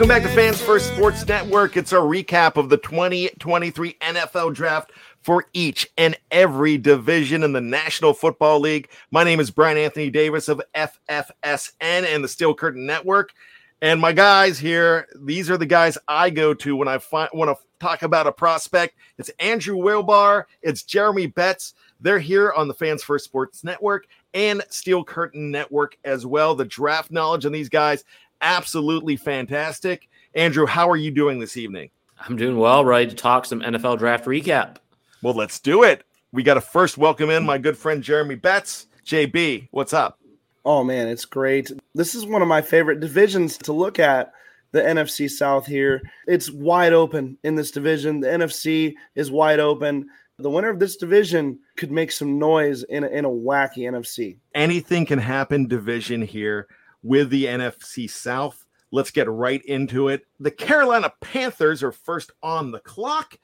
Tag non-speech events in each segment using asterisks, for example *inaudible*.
Welcome back to Fans First Sports Network. It's a recap of the 2023 NFL Draft for each and every division in the National Football League. My name is Bryan Anthony Davis of FFSN and the Steel Curtain Network. And my guys here, these are the guys I go to when I want to talk about a prospect. It's Andrew Wilbar, it's Jeremy Betz. They're here on the Fans First Sports Network and Steel Curtain Network as well. The draft knowledge on these guys absolutely fantastic. Andrew, how are you doing this evening? I'm doing well, ready to talk some NFL draft recap. Well, let's do it. We got to first welcome in my good friend Jeremy Betz. JB, what's up? Oh man, it's great. This is one of my favorite divisions to look at. The NFC South here. It's wide open in this division. The NFC is wide open. The winner of this division could make some noise in a, in a wacky NFC. Anything can happen division here with the NFC South. Let's get right into it. The Carolina Panthers are first on the clock.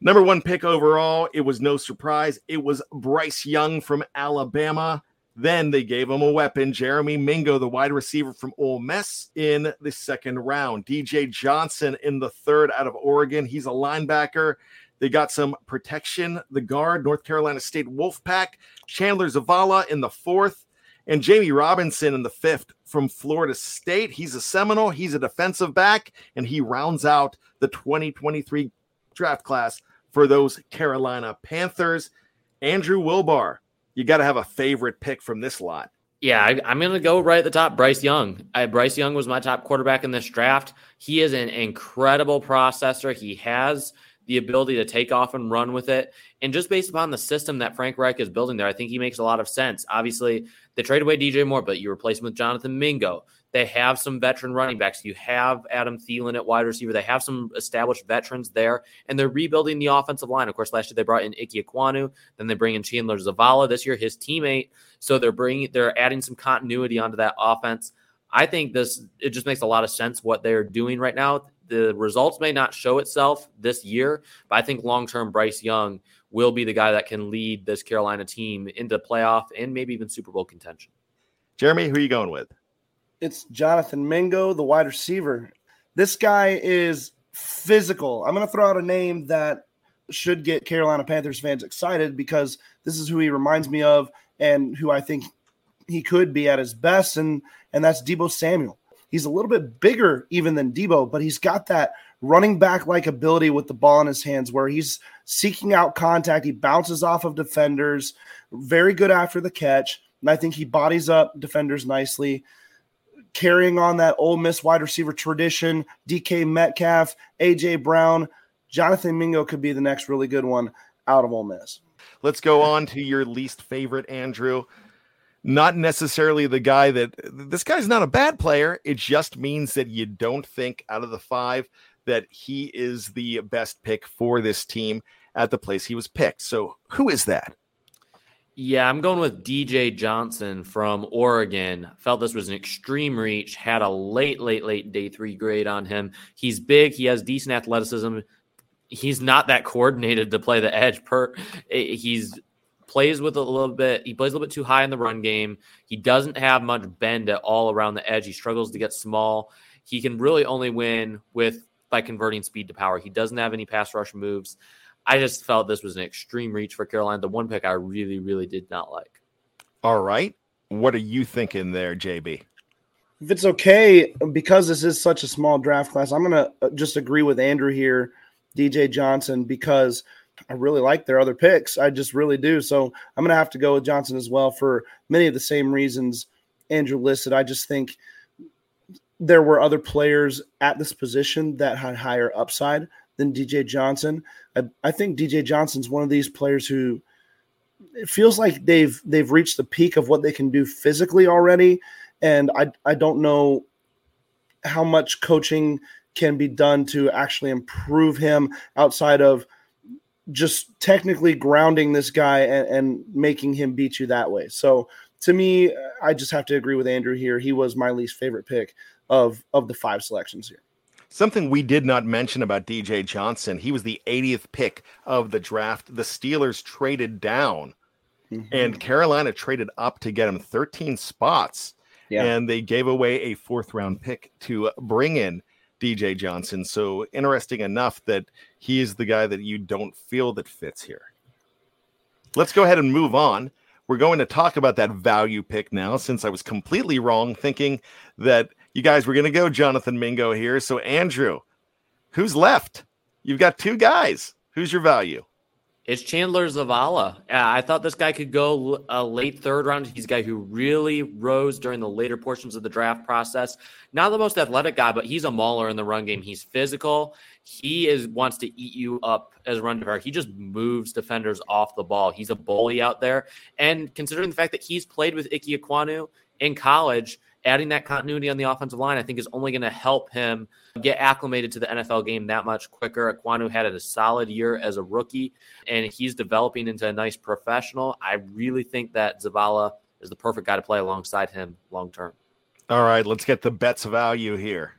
Number one pick overall. It was no surprise. It was Bryce Young from Alabama. Then they gave him a weapon, Jeremy Mingo, the wide receiver from Ole Miss, in the second round. DJ Johnson in the third out of Oregon. He's a linebacker. They got some protection. The guard, North Carolina State Wolfpack. Chandler Zavala in the fourth and Jammie Robinson in the fifth from Florida State. He's a Seminole, he's a defensive back, and he rounds out the 2023 draft class for those Carolina Panthers. Andrew Wilbar, you got to have a favorite pick from this lot. Yeah, I, am going to go right at the top. Bryce Young. I, Bryce Young was my top quarterback in this draft. He is an incredible processor. He has the ability to take off and run with it. And just based upon the system that Frank Reich is building there, I think he makes a lot of sense. Obviously, they trade away DJ Moore, but you replace him with Jonathan Mingo. They have some veteran running backs. You have Adam Thielen at wide receiver. They have some established veterans there, and they're rebuilding the offensive line. Of course, last year they brought in Ike Ekwonu. Then they bring in Chandler Zavala this year, his teammate. So they're bringing, they're adding some continuity onto that offense. I think this it just makes a lot of sense what they're doing right now the results may not show itself this year, but I think long term, Bryce Young will be the guy that can lead this Carolina team into playoff and maybe even Super Bowl contention. Jeremy, who are you going with? It's Jonathan Mingo, the wide receiver. This guy is physical. I'm going to throw out a name that should get Carolina Panthers fans excited because this is who he reminds me of and who I think he could be at his best, and and that's Deebo Samuel. He's a little bit bigger even than Deebo, but he's got that running back like ability with the ball in his hands where he's seeking out contact. He bounces off of defenders, very good after the catch. And I think he bodies up defenders nicely, carrying on that Ole Miss wide receiver tradition. DK Metcalf, AJ Brown, Jonathan Mingo could be the next really good one out of Ole Miss. Let's go on to your least favorite, Andrew not necessarily the guy that this guy's not a bad player. It just means that you don't think out of the five that he is the best pick for this team at the place he was picked. So, who is that? Yeah, I'm going with DJ Johnson from Oregon. Felt this was an extreme reach, had a late, late, late day three grade on him. He's big, he has decent athleticism. He's not that coordinated to play the edge. Per eh, he's plays with a little bit. He plays a little bit too high in the run game. He doesn't have much bend at all around the edge. He struggles to get small. He can really only win with by converting speed to power. He doesn't have any pass rush moves. I just felt this was an extreme reach for Carolina. The one pick I really, really did not like. All right. What are you thinking there, JB? If it's okay, because this is such a small draft class, I'm going to uh, just agree with Andrew here, DJ Johnson, because – I really like their other picks. I just really do. So I'm going to have to go with Johnson as well for many of the same reasons Andrew listed. I just think there were other players at this position that had higher upside than DJ Johnson. I, I think DJ Johnson's one of these players who it feels like they've they've reached the peak of what they can do physically already, and I I don't know how much coaching can be done to actually improve him outside of just technically grounding this guy and, and, making him beat you that way. So to me, I just have to agree with Andrew here. He was my least favorite pick of of the five selections here. Something we did not mention about DJ Johnson, he was the 80th pick of the draft. The Steelers traded down mm-hmm. and Carolina traded up to get him 13 spots. Yeah. And they gave away a fourth round pick to bring in DJ Johnson. So interesting enough that he is the guy that you don't feel that fits here. Let's go ahead and move on. We're going to talk about that value pick now, since I was completely wrong thinking that you guys were going to go Jonathan Mingo here. So, Andrew, who's left? You've got two guys. Who's your value? It's Chandler Zavala. Uh, I thought this guy could go a late third round. He's a guy who really rose during the later portions of the draft process. Not the most athletic guy, but he's a mauler in the run game. He's physical. He is wants to eat you up as a run defender. He just moves defenders off the ball. He's a bully out there. And considering the fact that he's played with Ike Ekwonu in college, adding that continuity on the offensive line, I think, is only going to help him get acclimated to the NFL game that much quicker. Ekwonu had a solid year as a rookie, and he's developing into a nice professional. I really think that Zavala is the perfect guy to play alongside him long term. All right, let's get the bets value here.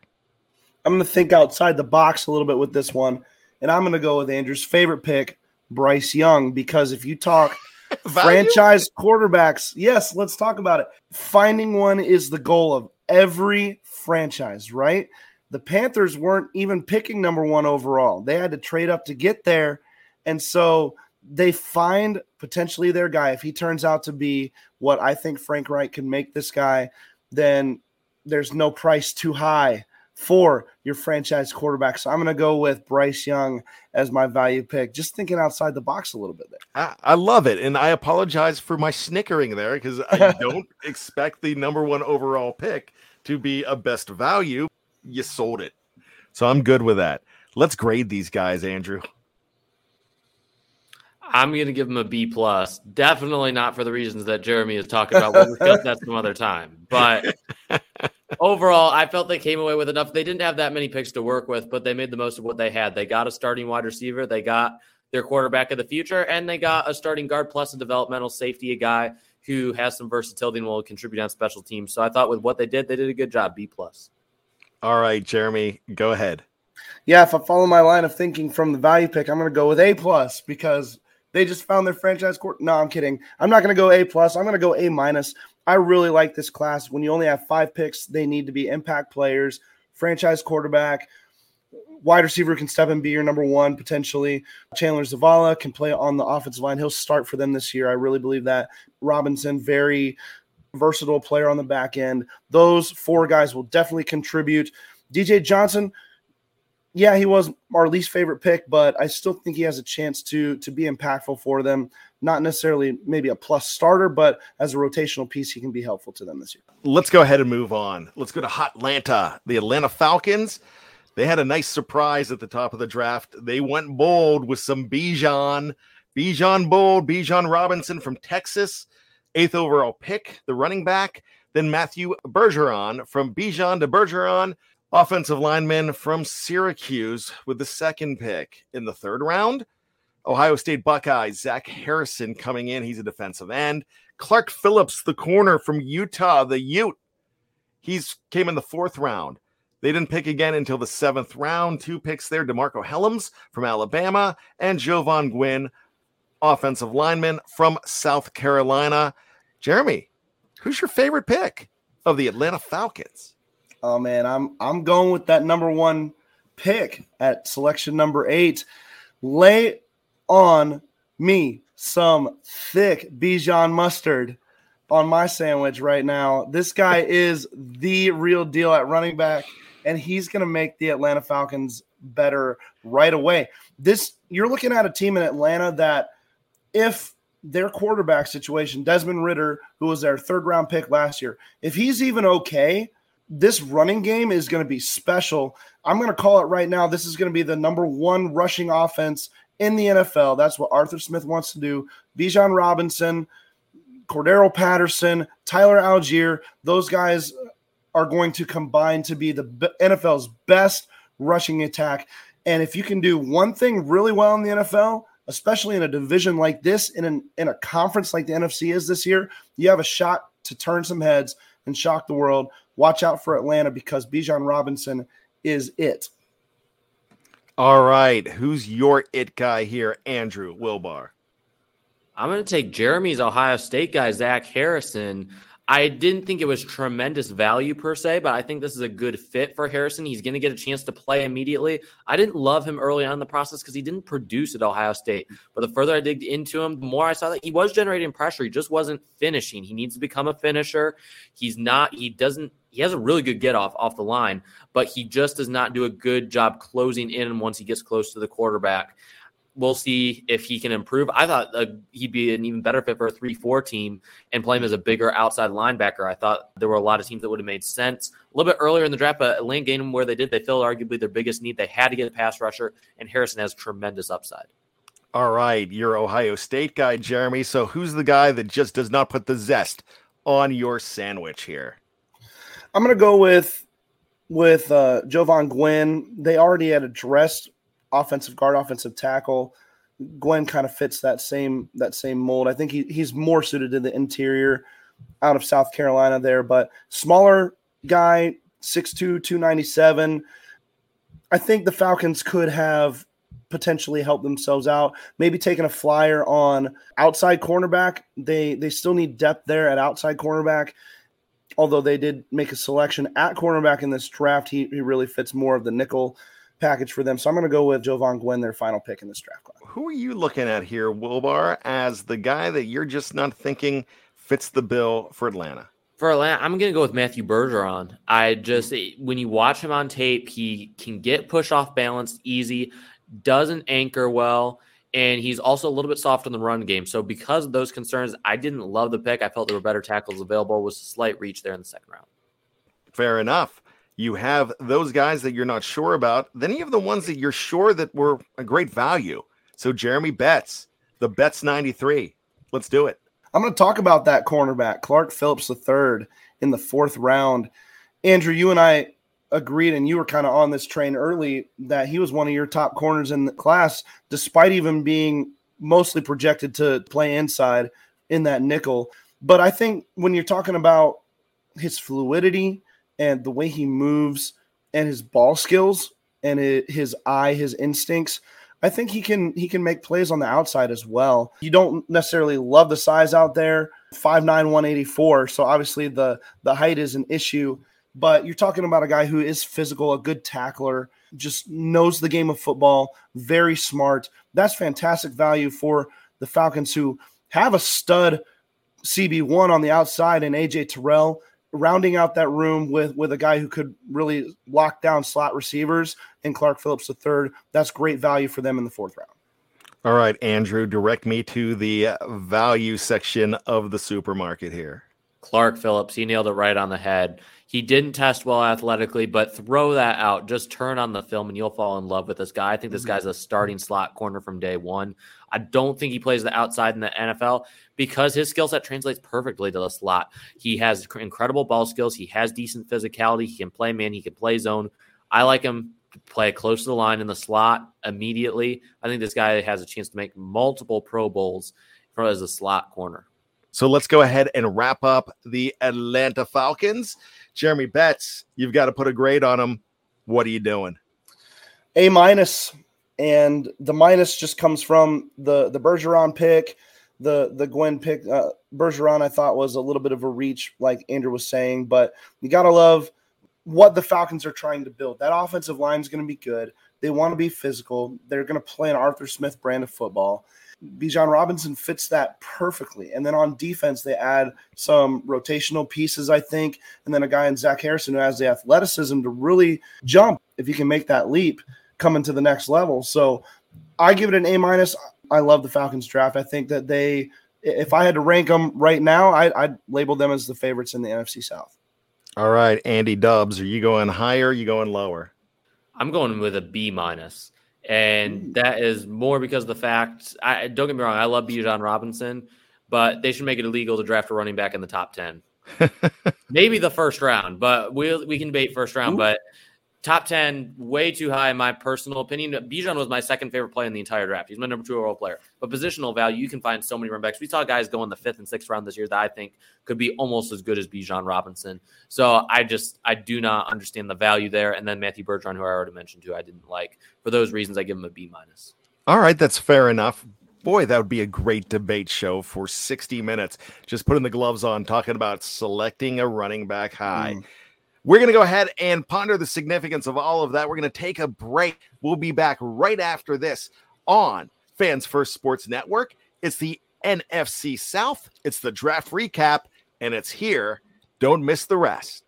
I'm going to think outside the box a little bit with this one, and I'm going to go with Andrew's favorite pick, Bryce Young, because if you talk *laughs* franchise quarterbacks, yes, let's talk about it. Finding one is the goal of every franchise, right? The Panthers weren't even picking number one overall. They had to trade up to get there. And so they find potentially their guy. If he turns out to be what I think Frank Reich can make this guy, then there's no price too high for your franchise quarterback. So I'm going to go with Bryce Young as my value pick. Just thinking outside the box a little bit there. I, I love it. And I apologize for my snickering there because I *laughs* don't expect the number one overall pick to be a best value. You sold it. So I'm good with that. Let's grade these guys, Andrew. I'm going to give him a B plus. Definitely not for the reasons that Jeremy is talking about. We'll discuss that some other time. But *laughs* overall, I felt they came away with enough. They didn't have that many picks to work with, but they made the most of what they had. They got a starting wide receiver, they got their quarterback of the future, and they got a starting guard plus a developmental safety, a guy who has some versatility and will contribute on special teams. So I thought with what they did, they did a good job. B plus. All right, Jeremy, go ahead. Yeah, if I follow my line of thinking from the value pick, I'm going to go with A plus because they just found their franchise court. No, I'm kidding. I'm not going to go A plus. I'm going to go A minus. I really like this class. When you only have five picks, they need to be impact players, franchise quarterback, wide receiver can step and be your number one potentially. Chandler Zavala can play on the offensive line. He'll start for them this year. I really believe that. Robinson, very versatile player on the back end. Those four guys will definitely contribute. DJ Johnson, yeah, he was our least favorite pick, but I still think he has a chance to to be impactful for them. Not necessarily maybe a plus starter, but as a rotational piece, he can be helpful to them this year. Let's go ahead and move on. Let's go to Hot Atlanta. The Atlanta Falcons. They had a nice surprise at the top of the draft. They went bold with some Bijan, Bijan Bold, Bijan Robinson from Texas, eighth overall pick, the running back. Then Matthew Bergeron from Bijan to Bergeron, offensive lineman from Syracuse with the second pick in the third round. Ohio State Buckeyes, Zach Harrison coming in. He's a defensive end. Clark Phillips, the corner from Utah, the Ute. He's came in the fourth round. They didn't pick again until the seventh round. Two picks there DeMarcco Hellams from Alabama and Jovaughn Gwyn, offensive lineman from South Carolina. Jeremy, who's your favorite pick of the Atlanta Falcons? Oh man, I'm I'm going with that number one pick at selection number eight. Lay on me some thick Bijan mustard on my sandwich right now. This guy is the real deal at running back, and he's going to make the Atlanta Falcons better right away. This you're looking at a team in Atlanta that if their quarterback situation, Desmond Ridder, who was their third round pick last year, if he's even okay, this running game is going to be special. I'm going to call it right now. This is going to be the number one rushing offense in the NFL. That's what Arthur Smith wants to do. Bijan Robinson, Cordarrelle Patterson, Tyler Allgeier, those guys are going to combine to be the NFL's best rushing attack. And if you can do one thing really well in the NFL, especially in a division like this, in an in a conference like the NFC is this year, you have a shot to turn some heads and shock the world. Watch out for Atlanta because Bijan Robinson is it. All right. Who's your it guy here, Andrew Wilbar? I'm going to take Jeremy's Ohio State guy, Zach Harrison. I didn't think it was tremendous value per se, but I think this is a good fit for Harrison. He's going to get a chance to play immediately. I didn't love him early on in the process because he didn't produce at Ohio State. But the further I digged into him, the more I saw that he was generating pressure. He just wasn't finishing. He needs to become a finisher. He's not, he doesn't, he has a really good get off off the line, but he just does not do a good job closing in once he gets close to the quarterback we'll see if he can improve. I thought uh, he'd be an even better fit for a 3 4 team and play him as a bigger outside linebacker. I thought there were a lot of teams that would have made sense a little bit earlier in the draft, but Lane Gainham, where they did, they filled arguably their biggest need. They had to get a pass rusher, and Harrison has tremendous upside. All right, you're Ohio State guy, Jeremy. So who's the guy that just does not put the zest on your sandwich here? I'm going to go with with uh, Jovaughn Gwyn. They already had addressed offensive guard, offensive tackle. Gwyn kind of fits that same that same mold. I think he, he's more suited to the interior out of South Carolina there, but smaller guy, 6'2, 297. I think the Falcons could have potentially helped themselves out. Maybe taking a flyer on outside cornerback. They they still need depth there at outside cornerback. Although they did make a selection at cornerback in this draft, he, he really fits more of the nickel package for them. So I'm going to go with Jovaughn Gwyn, their final pick in this draft class. Who are you looking at here, Wilbar, as the guy that you're just not thinking fits the bill for Atlanta? For Atlanta, I'm going to go with Matthew Bergeron. I just, when you watch him on tape, he can get push off balance easy, doesn't anchor well, and he's also a little bit soft in the run game. So, because of those concerns, I didn't love the pick. I felt there were better tackles available. It was a slight reach there in the second round. Fair enough you have those guys that you're not sure about. Then you have the ones that you're sure that were a great value. So Jeremy Betz, the Betts 93. Let's do it. I'm going to talk about that cornerback, Clark Phillips III, in the fourth round. Andrew, you and I agreed, and you were kind of on this train early, that he was one of your top corners in the class, despite even being mostly projected to play inside in that nickel. But I think when you're talking about his fluidity, and the way he moves and his ball skills and his eye, his instincts. I think he can he can make plays on the outside as well. You don't necessarily love the size out there, 5'9", 184. So obviously the the height is an issue. But you're talking about a guy who is physical, a good tackler, just knows the game of football, very smart. That's fantastic value for the Falcons who have a stud CB1 on the outside and AJ Terrell rounding out that room with with a guy who could really lock down slot receivers and Clark Phillips III. That's great value for them in the fourth round. All right, Andrew, direct me to the value section of the supermarket here. Clark Phillips, he nailed it right on the head. He didn't test well athletically, but throw that out. Just turn on the film and you'll fall in love with this guy. I think this mm-hmm. guy's a starting slot corner from day one. I don't think he plays the outside in the NFL because his skill set translates perfectly to the slot. He has incredible ball skills. He has decent physicality. He can play man. He can play zone. I like him to play close to the line in the slot immediately. I think this guy has a chance to make multiple Pro Bowls as a slot corner. So let's go ahead and wrap up the Atlanta Falcons. Jeremy Betz, you've got to put a grade on them. What are you doing? A. And the minus just comes from the the Bergeron pick, the the Gwyn pick. Uh, Bergeron, I thought was a little bit of a reach, like Andrew was saying, but you gotta love what the Falcons are trying to build. That offensive line is going to be good. They want to be physical. They're going to play an Arthur Smith brand of football. Bijan Robinson fits that perfectly. And then on defense, they add some rotational pieces, I think, and then a guy in Zach Harrison who has the athleticism to really jump if he can make that leap coming to the next level. So I give it an A minus. I love the Falcons draft. I think that they, if I had to rank them right now, I, would label them as the favorites in the NFC South. All right, Andy Dubs, are you going higher? Are you going lower? I'm going with a B minus and hmm. that is more because of the fact. I don't get me wrong, I love Bijan Robinson, but they should make it illegal to draft a running back in the top ten. *laughs* Maybe the first round, but we we'll, we can debate first round. Ooh. But top 10, way too high, in my personal opinion. Bijan was my second favorite player in the entire draft. He's my number two overall player. But positional value, you can find so many running backs. We saw guys go in the fifth and sixth round this year that I think could be almost as good as Bijan Robinson. So I just, I do not understand the value there. And then Matthew Bergeron, who I already mentioned, who I didn't like. For those reasons, I give him a B minus. All right, that's fair enough. Boy, that would be a great debate show for 60 minutes. Just putting the gloves on, talking about selecting a running back high. Mm. We're going to go ahead and ponder the significance of all of that. We're going to take a break. We'll be back right after this on Fans First Sports Network. It's the NFC South, it's the draft recap, and it's here. Don't miss the rest.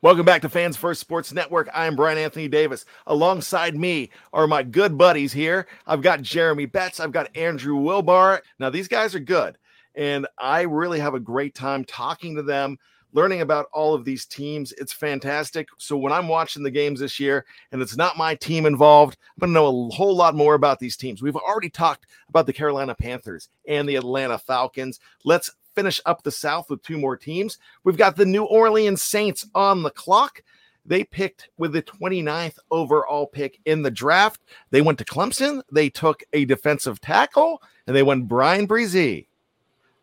Welcome back to Fans First Sports Network. I'm Bryan Anthony Davis. Alongside me are my good buddies here. I've got Jeremy Betz, I've got Andrew Wilbar. Now, these guys are good, and I really have a great time talking to them, learning about all of these teams. It's fantastic. So, when I'm watching the games this year and it's not my team involved, I'm going to know a whole lot more about these teams. We've already talked about the Carolina Panthers and the Atlanta Falcons. Let's finish up the South with two more teams. We've got the New Orleans Saints on the clock. They picked with the 29th overall pick in the draft. They went to Clemson. They took a defensive tackle and they went Bryan Bresee.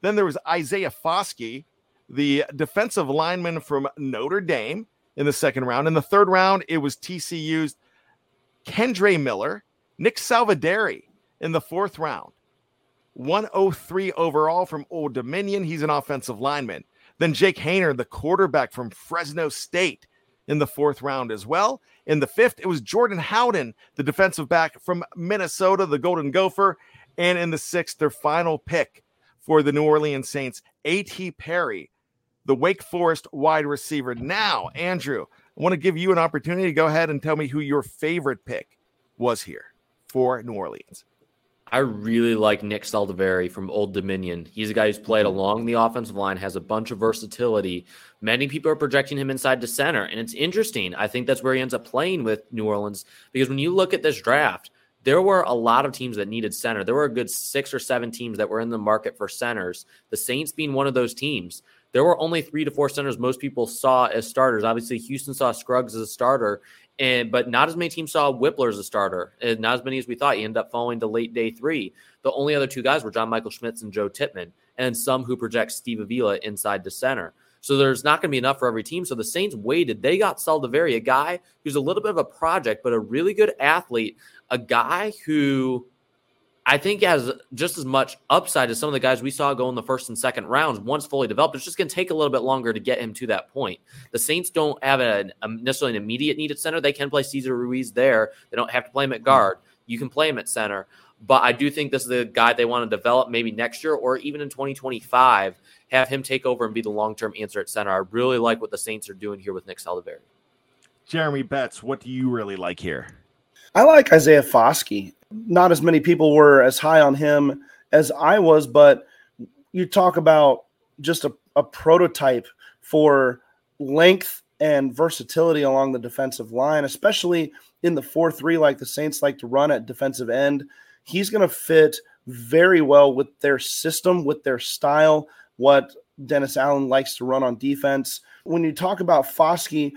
Then there was Isaiah Foskey, the defensive lineman from Notre Dame in the second round. In the third round, it was TCU's Kendre Miller, Nick Saldiveri in the fourth round. 103 overall from Old Dominion. He's an offensive lineman. Then Jake Haener, the quarterback from Fresno State, in the fourth round as well. In the fifth, it was Jordan Howden, the defensive back from Minnesota, the Golden Gopher. And in the sixth, their final pick for the New Orleans Saints, A.T. Perry, the Wake Forest wide receiver. Now, Andrew, I want to give you an opportunity to go ahead and tell me who your favorite pick was here for New Orleans. I really like Nick Saldiveri from Old Dominion. He's a guy who's played mm-hmm. along the offensive line, has a bunch of versatility. Many people are projecting him inside to center, and it's interesting. I think that's where he ends up playing with New Orleans because when you look at this draft, there were a lot of teams that needed center. There were a good six or seven teams that were in the market for centers, the Saints being one of those teams. There were only three to four centers most people saw as starters. Obviously, Houston saw Scruggs as a starter, and but not as many teams saw Wypler as a starter, and not as many as we thought. He ended up falling to late day three. The only other two guys were John Michael Schmitz and Joe Tippmann, and some who project Steve Avila inside the center. So there's not going to be enough for every team. So the Saints waited. They got Saldiveri, a guy who's a little bit of a project, but a really good athlete, a guy who I think has just as much upside as some of the guys we saw go in the first and second rounds once fully developed. It's just going to take a little bit longer to get him to that point. The Saints don't have a, a necessarily an immediate need at center. They can play Cesar Ruiz there. They don't have to play him at hmm. guard. You can play him at center. But I do think this is the guy they want to develop maybe next year or even in 2025, have him take over and be the long term answer at center. I really like what the Saints are doing here with Nick Saldiveri. Jeremy Betz, what do you really like here? I like Isaiah Foskey not as many people were as high on him as I was, but you talk about just a, a prototype for length and versatility along the defensive line, especially in the 4 3, like the Saints like to run at defensive end. He's going to fit very well with their system, with their style, what Dennis Allen likes to run on defense. When you talk about Foskey,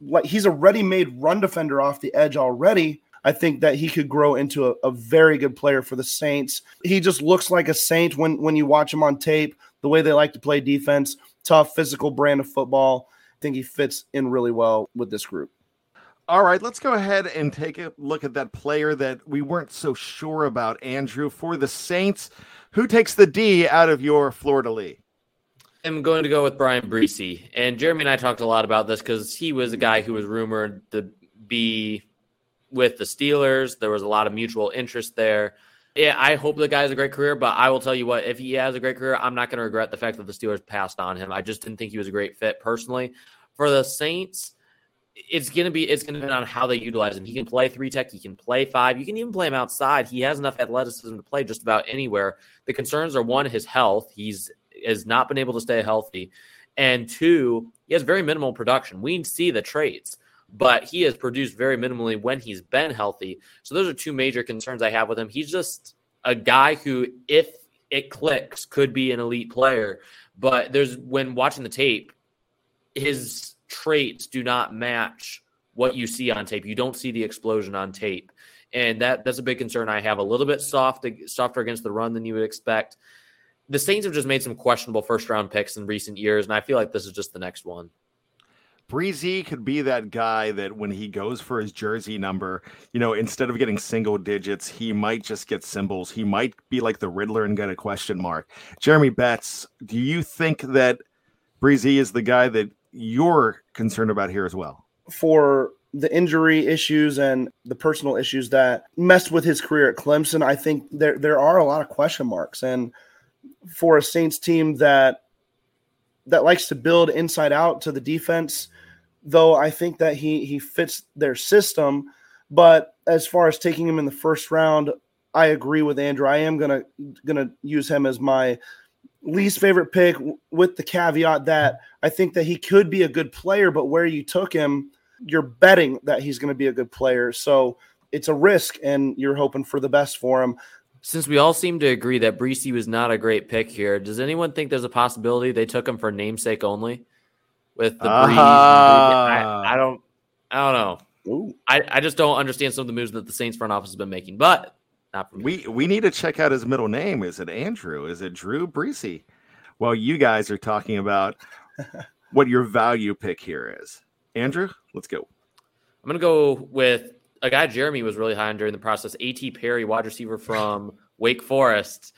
like he's a ready-made run defender off the edge already, I think that he could grow into a, a, very good player for the Saints. He just looks like a Saint when when you watch him on tape. The way they like to play defense, tough, physical brand of football. I think he fits in really well with this group. All right, let's go ahead and take a look at that player that we weren't so sure about, Andrew, for the Saints. Who takes the D out of your fleur-de-lis? I'm going to go with Bryan Bresee. And Jeremy and I talked a lot about this because he was a guy who was rumored to be with the Steelers. There was a lot of mutual interest there. Yeah, I hope the guy has a great career, but I will tell you what, if he has a great career, I'm not going to regret the fact that the Steelers passed on him. I just didn't think he was a great fit personally. For the Saints, it's gonna be it's gonna depend on how they utilize him. He can play three tech, he can play five, you can even play him outside. He has enough athleticism to play just about anywhere. The concerns are one, his health. He's has not been able to stay healthy, and two, he has very minimal production. We see the traits but he has produced very minimally when he's been healthy. So those are two major concerns I have with him. He's just a guy who, if it clicks, could be an elite player. But there's when watching the tape, his traits do not match what you see on tape. You don't see the explosion on tape. And that that's a big concern I have. A little bit soft, softer against the run than you would expect. The Saints have just made some questionable first round picks in recent years, and I feel like this is just the next one. Bresee could be that guy that when he goes for his jersey number, you know, instead of getting single digits, he might just get symbols. He might be like the Riddler and get a question mark. Jeremy Betz, do you think that Bresee is the guy that you're concerned about here as well? For the injury issues and the personal issues that messed with his career at Clemson, I think there there are a lot of question marks. And for a Saints team that that likes to build inside out to the defense, though I think that he he fits their system. But as far as taking him in the first round, I agree with Andrew. I am gonna gonna use him as my least favorite pick with the caveat that I think that he could be a good player, but where you took him, you're betting that he's going to be a good player. So it's a risk and you're hoping for the best for him. Since we all seem to agree that Bresee was not a great pick here, does anyone think there's a possibility they took him for namesake only? With the uh, Brees, I, I, don't, I don't know. I, I just don't understand some of the moves that the Saints front office has been making. But not for me. We we need to check out his middle name. Is it Andrew? Is it Drew Bresee? Well, you guys are talking about *laughs* what your value pick here is. Andrew, let's go. I'm gonna go with a guy Jeremy was really high on during the process. A.T. Perry, wide receiver from *laughs* Wake Forest.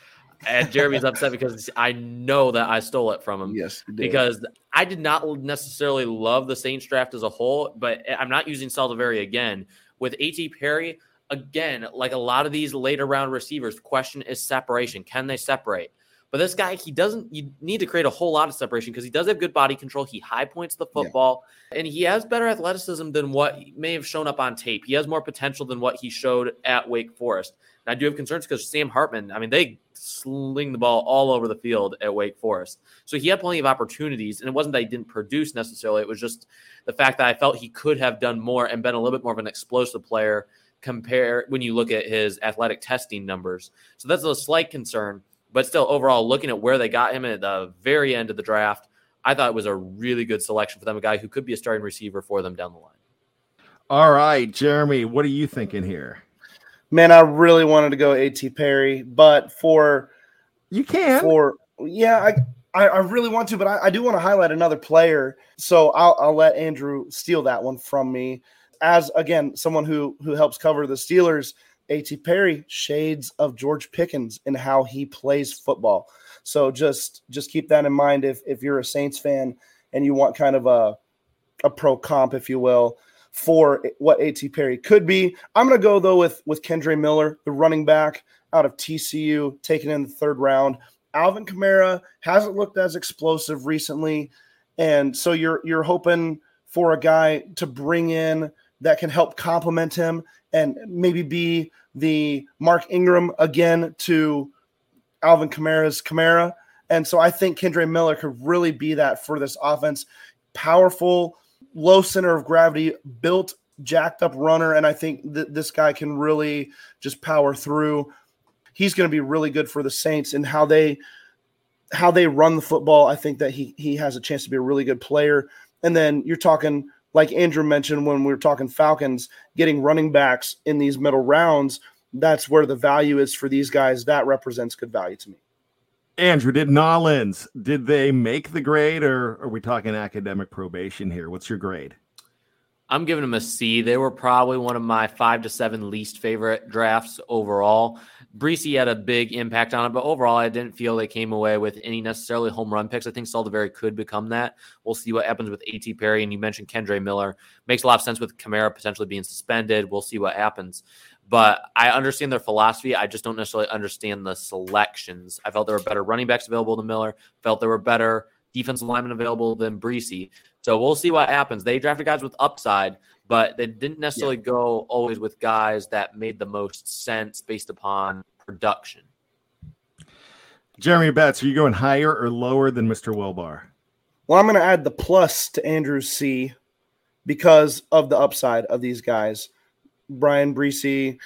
And Jeremy's upset because I know that I stole it from him. Yes, because I did not necessarily love the Saints draft as a whole, but I'm not using Saldiveri again. With A.T. Perry, again, like a lot of these later round receivers, question is separation. Can they separate? But this guy, he doesn't, you need to create a whole lot of separation because he does have good body control. He high points the football yeah. and he has better athleticism than what may have shown up on tape. He has more potential than what he showed at Wake Forest. And I do have concerns because Sam Hartman, I mean, they sling the ball all over the field at Wake Forest. So he had plenty of opportunities. And it wasn't that he didn't produce necessarily, it was just the fact that I felt he could have done more and been a little bit more of an explosive player compare when you look at his athletic testing numbers. So that's a slight concern, but still overall looking at where they got him at the very end of the draft, I thought it was a really good selection for them, a guy who could be a starting receiver for them down the line. All right, Jeremy, what are you thinking here? Man, I really wanted to go AT Perry, but for you can for yeah, I I, really want to, but I, I do want to highlight another player. So I'll I'll let Andrew steal that one from me as again someone who who helps cover the Steelers, A.T. Perry shades of George Pickens in how he plays football. So just just keep that in mind if if you're a Saints fan and you want kind of a a pro comp, if you will, for what A.T. Perry could be. I'm going to go though with with Kendre Miller, the running back out of TCU, taken in the third round. Alvin Kamara hasn't looked as explosive recently, and so you're you're hoping for a guy to bring in that can help complement him and maybe be the Mark Ingram again to Alvin Kamara's Kamara. And so I think Kendre Miller could really be that for this offense. Powerful, low center of gravity, built, jacked up runner. And I think that this guy can really just power through. He's going to be really good for the Saints and how they how they run the football. I think that he he has a chance to be a really good player. And then you're talking like Andrew mentioned when we were talking Falcons, getting running backs in these middle rounds, that's where the value is for these guys. That represents good value to me. Andrew, did Nollins, did they make the grade or are we talking academic probation here? What's your grade? I'm giving them a C. They were probably one of my five to seven least favorite drafts overall. Bresee had a big impact on it, but overall, I didn't feel they came away with any necessarily home run picks. I think Saldiveri could become that. We'll see what happens with A.T. Perry. And you mentioned Kendre Miller. Makes a lot of sense with Kamara potentially being suspended. We'll see what happens. But I understand their philosophy. I just don't necessarily understand the selections. I felt there were better running backs available than Miller, felt there were better defensive linemen available than Bresee. So we'll see what happens. They drafted guys with upside, but they didn't necessarily yeah. go always with guys that made the most sense based upon production. Jeremy Betz, are you going higher or lower than Mr. Wilbar? Well, I'm going to add the plus to Andrew C because of the upside of these guys. Bryan Bresee,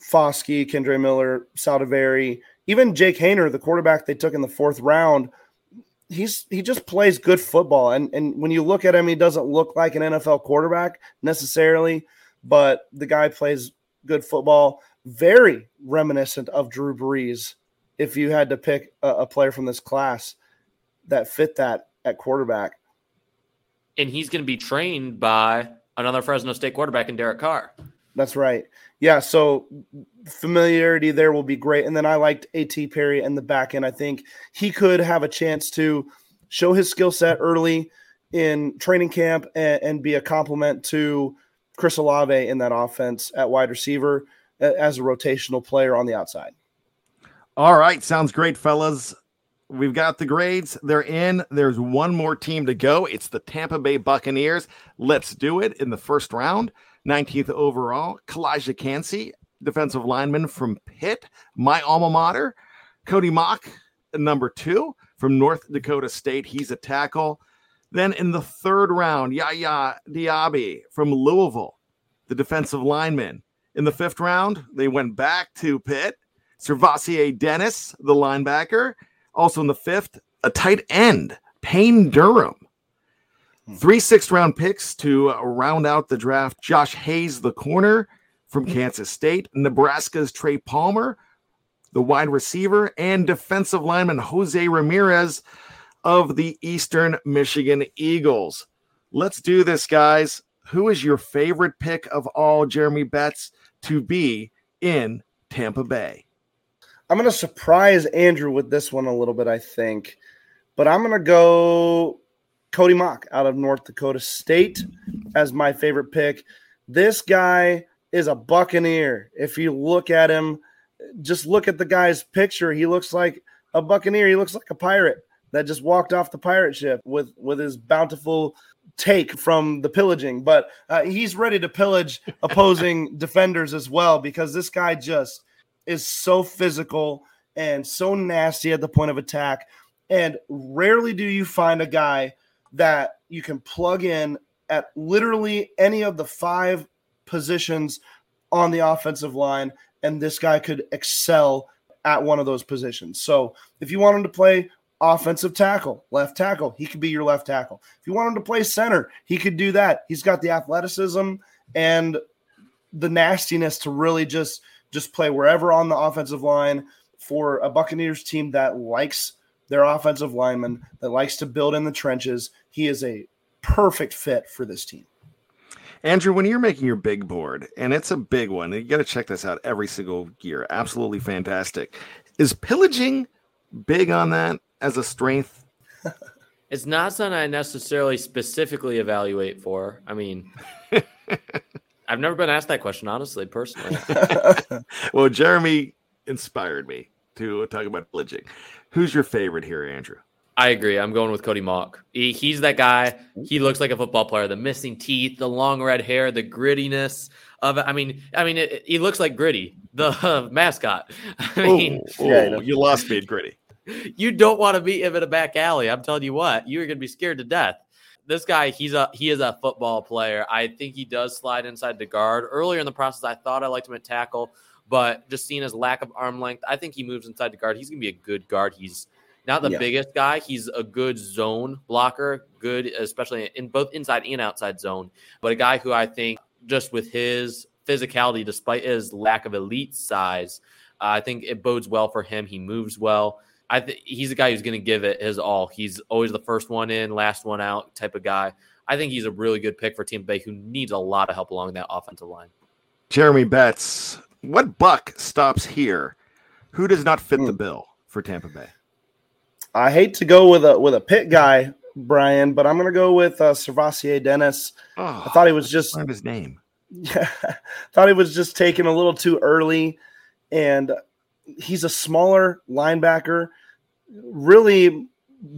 Foskey, Kendre Miller, Saldiveri, even Jake Haener, the quarterback they took in the fourth round – he's he just plays good football. And and when you look at him he doesn't look like an NFL quarterback necessarily but the guy plays good football. Very reminiscent of Drew Brees if you had to pick a, a player from this class that fit that at quarterback. And he's going to be trained by another Fresno State quarterback in Derek Carr. That's right. Yeah, so familiarity there will be great. And then I liked A.T. Perry in the back end. I think he could have a chance to show his skill set early in training camp and, and, be a complement to Chris Olave in that offense at wide receiver as a rotational player on the outside. All right, sounds great, fellas. We've got the grades. They're in. There's one more team to go. It's the Tampa Bay Buccaneers. Let's do it in the first round. 19th overall, Calijah Kancey, defensive lineman from Pitt, my alma mater. Cody Mauch, number two from North Dakota State. He's a tackle. Then in the third round, Yaya Diaby from Louisville, the defensive lineman. In the fifth round, they went back to Pitt. SirVocea Dennis, the linebacker. Also in the fifth, a tight end, Payne Durham. Hmm. Three sixth round picks to round out the draft. Josh Hayes, the corner from hmm. Kansas State. Nebraska's Trey Palmer, the wide receiver, and defensive lineman Jose Ramirez of the Eastern Michigan Eagles. Let's do this, guys. Who is your favorite pick of all, Jeremy Betz, to be in Tampa Bay? I'm going to surprise Andrew with this one a little bit, I think. But I'm going to go Cody Mauch out of North Dakota State as my favorite pick. This guy is a Buccaneer. If you look at him, just look at the guy's picture. He looks like a Buccaneer. He looks like a pirate that just walked off the pirate ship with with his bountiful take from the pillaging. But uh, he's ready to pillage opposing *laughs* defenders as well because this guy just is so physical and so nasty at the point of attack. And rarely do you find a guy that you can plug in at literally any of the five positions on the offensive line, and this guy could excel at one of those positions. So if you want him to play offensive tackle, left tackle, he could be your left tackle. If you want him to play center, he could do that. He's got the athleticism and the nastiness to really just just play wherever on the offensive line for a Buccaneers team that likes their offensive lineman, that likes to build in the trenches. He is a perfect fit for this team. Andrew, when you're making your big board, and it's a big one, you got to check this out every single year. Absolutely fantastic. Is pillaging big on that as a strength? it's not something I necessarily specifically evaluate for. I mean, *laughs* I've never been asked that question, honestly, personally. *laughs* *laughs* well, Jeremy inspired me to talk about pillaging. Who's your favorite here, Andrew? I agree. I'm going with Cody Mauch. He, he's that guy. He looks like a football player. The missing teeth, the long red hair, the grittiness of it. I mean, I mean, it, it, he looks like Gritty, the uh, *laughs* mascot. I mean, ooh, ooh, you lost me, at Gritty. You don't want to meet him in a back alley. I'm telling you what, you're going to be scared to death this guy, he's a he is a football player. I think he does slide inside the guard. Earlier in the process, I thought I liked him at tackle, but just seeing his lack of arm length, I think he moves inside the guard. He's gonna be a good guard. He's not the yeah. biggest guy. He's a good zone blocker, good especially in both inside and outside zone. But a guy who I think just with his physicality, despite his lack of elite size, uh, I think it bodes well for him. He moves well. I think he's a guy who's going to give it his all. He's always the first one in, last one out type of guy. I think he's a really good pick for Team Bay who needs a lot of help along that offensive line. Jeremy Betz, what buck stops here? Who does not fit mm. the hmm. bill for Tampa Bay? I hate to go with a with a Pitt guy, Bryan, but I'm going to go with uh, SirVocea Dennis. Oh, I thought he was just his name. *laughs* Yeah, thought he was just taken a little too early, and he's a smaller linebacker, really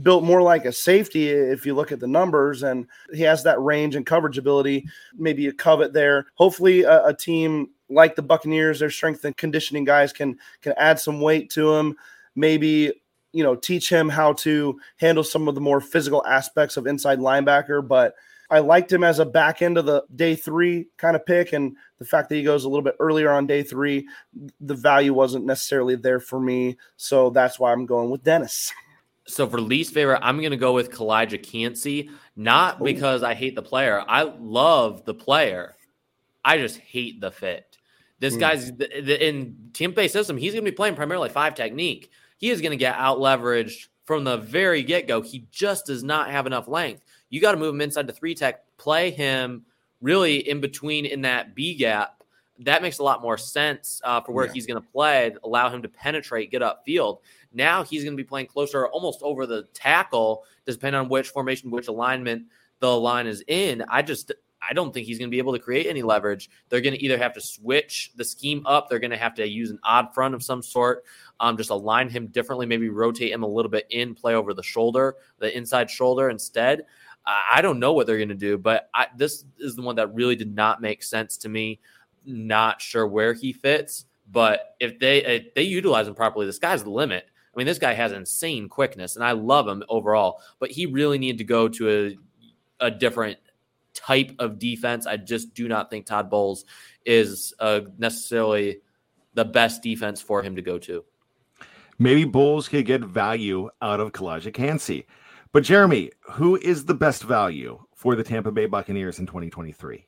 built more like a safety if you look at the numbers and he has that range and coverage ability maybe a covet there. Hopefully a, a, team like the buccaneers their strength and conditioning guys can can add some weight to him maybe you know teach him how to handle some of the more physical aspects of inside linebacker but I liked him as a back end of the day three kind of pick, and the fact that he goes a little bit earlier on day three, the value wasn't necessarily there for me. So that's why I'm going with Dennis. So for least favorite, I'm going to go with Calijah Kancey, not because I hate the player. I love the player. I just hate the fit. This mm. guy's in Bay system. He's going to be playing primarily five technique. He is going to get out leveraged from the very get go, he just does not have enough length. You got to move him inside the three tech, play him really in between in that B gap. That makes a lot more sense uh, for where yeah. he's going to play, allow him to penetrate, get upfield. Now he's going to be playing closer, almost over the tackle, depending on which formation, which alignment the line is in. I just I don't think he's going to be able to create any leverage. They're going to either have to switch the scheme up, they're going to have to use an odd front of some sort, um, just align him differently, maybe rotate him a little bit in, play over the shoulder, the inside shoulder instead. I don't know what they're going to do, but I, this is the one that really did not make sense to me. Not sure where he fits, but if they if they utilize him properly, the sky's the limit. I mean, this guy has insane quickness, and I love him overall. But he really needed to go to a, a different type of defense. I just do not think Todd Bowles is uh, necessarily the best defense for him to go to. Maybe Bowles could get value out of Calijah Kancey. But Jeremy, who is the best value for the Tampa Bay Buccaneers in 2023?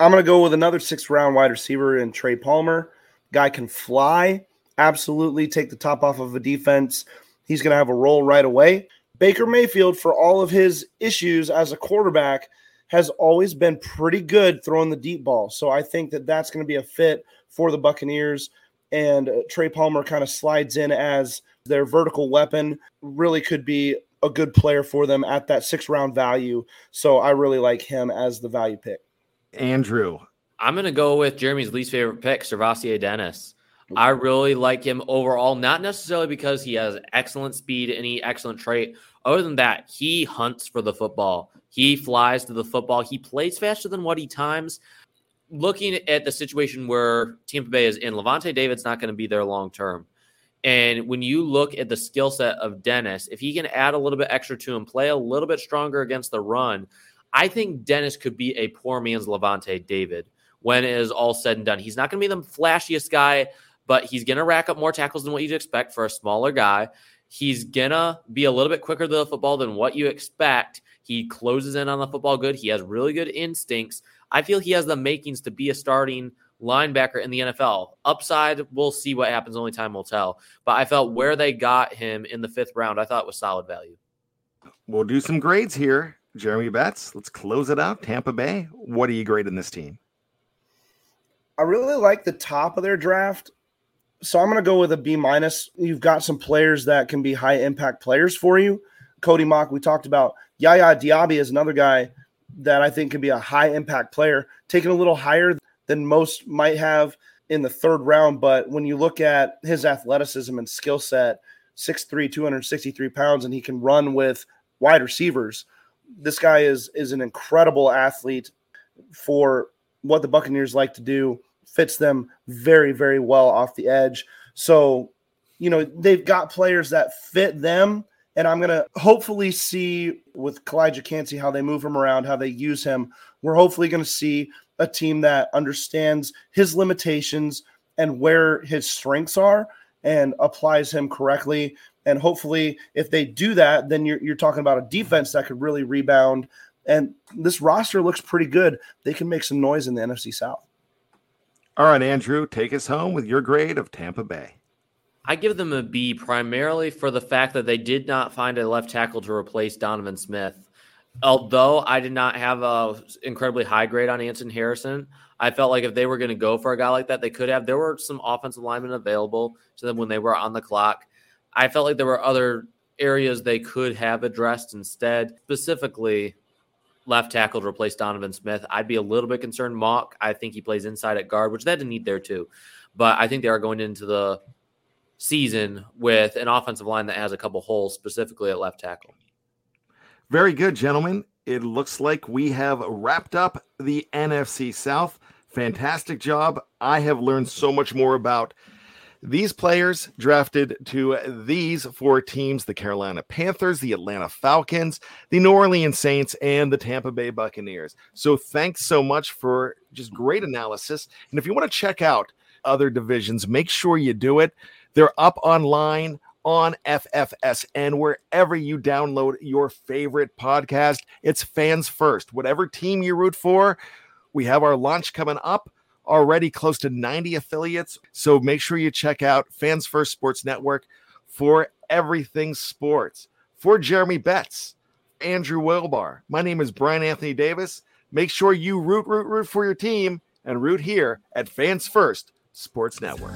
I'm going to go with another sixth round wide receiver in Trey Palmer. Guy can fly, absolutely take the top off of a defense. He's going to have a role right away. Baker Mayfield, for all of his issues as a quarterback, has always been pretty good throwing the deep ball. So I think that that's going to be a fit for the Buccaneers. And uh, Trey Palmer kind of slides in as their vertical weapon, really could be a good player for them at that six round value. So I really like him as the value pick. Andrew. I'm going to go with Jeremy's least favorite pick, SirVocea Dennis. I really like him overall, not necessarily because he has excellent speed, any excellent trait. Other than that, he hunts for the football. He flies to the football. He plays faster than what he times. Looking at the situation where Tampa Bay is in, Lavonte David's not going to be there long term. And when you look at the skill set of Dennis, if he can add a little bit extra to him, play a little bit stronger against the run, I think Dennis could be a poor man's Lavonte David when it is all said and done. He's not going to be the flashiest guy, but he's going to rack up more tackles than what you'd expect for a smaller guy. He's going to be a little bit quicker to the football than what you expect. He closes in on the football good. He has really good instincts. I feel he has the makings to be a starting linebacker in the NFL. Upside, we'll see what happens. Only time will tell. But I felt where they got him in the fifth round, I thought was solid value. We'll do some grades here. Jeremy Betz, let's close it out. Tampa Bay, what do you grade in this team? I really like the top of their draft. So I'm going to go with a B minus. You've got some players that can be high impact players for you. Cody Mauch, we talked about. Yaya Diaby is another guy that I think can be a high impact player, taken a little higher than most might have in the third round. But when you look at his athleticism and skill set, 6'3, 263 pounds, and he can run with wide receivers. This guy is is an incredible athlete for what the Buccaneers like to do. Fits them very, very well off the edge. So, you know, they've got players that fit them and I'm going to hopefully see with Calijah Kancey how they move him around, how they use him. We're hopefully going to see a team that understands his limitations and where his strengths are and applies him correctly. And hopefully, if they do that, then you're, you're talking about a defense that could really rebound. And this roster looks pretty good. They can make some noise in the NFC South. All right, Andrew, take us home with your grade of Tampa Bay. I give them a B primarily for the fact that they did not find a left tackle to replace Donovan Smith. Although I did not have a incredibly high grade on Anton Harrison, I felt like if they were going to go for a guy like that, they could have. There were some offensive linemen available to them when they were on the clock. I felt like there were other areas they could have addressed instead, specifically left tackle to replace Donovan Smith. I'd be a little bit concerned. Mauch, I think he plays inside at guard, which they had a need there too. But I think they are going into the season with an offensive line that has a couple holes, specifically at left tackle. Very good, gentlemen. It looks like we have wrapped up the NFC South. Fantastic job. I have learned so much more about these players drafted to these four teams the Carolina Panthers, the Atlanta Falcons, the New Orleans Saints, and the Tampa Bay Buccaneers. So, thanks so much for just great analysis. And if you want to check out other divisions, make sure you do it. They're up online on FFSN, wherever you download your favorite podcast. It's fans first. Whatever team you root for, we have our launch coming up already close to 90 affiliates. So make sure you check out Fans First Sports Network for everything sports. For Jeremy Betz, Andrew Wilbar, my name is Bryan Anthony Davis. Make sure you root, root, root for your team and root here at Fans First Sports Network.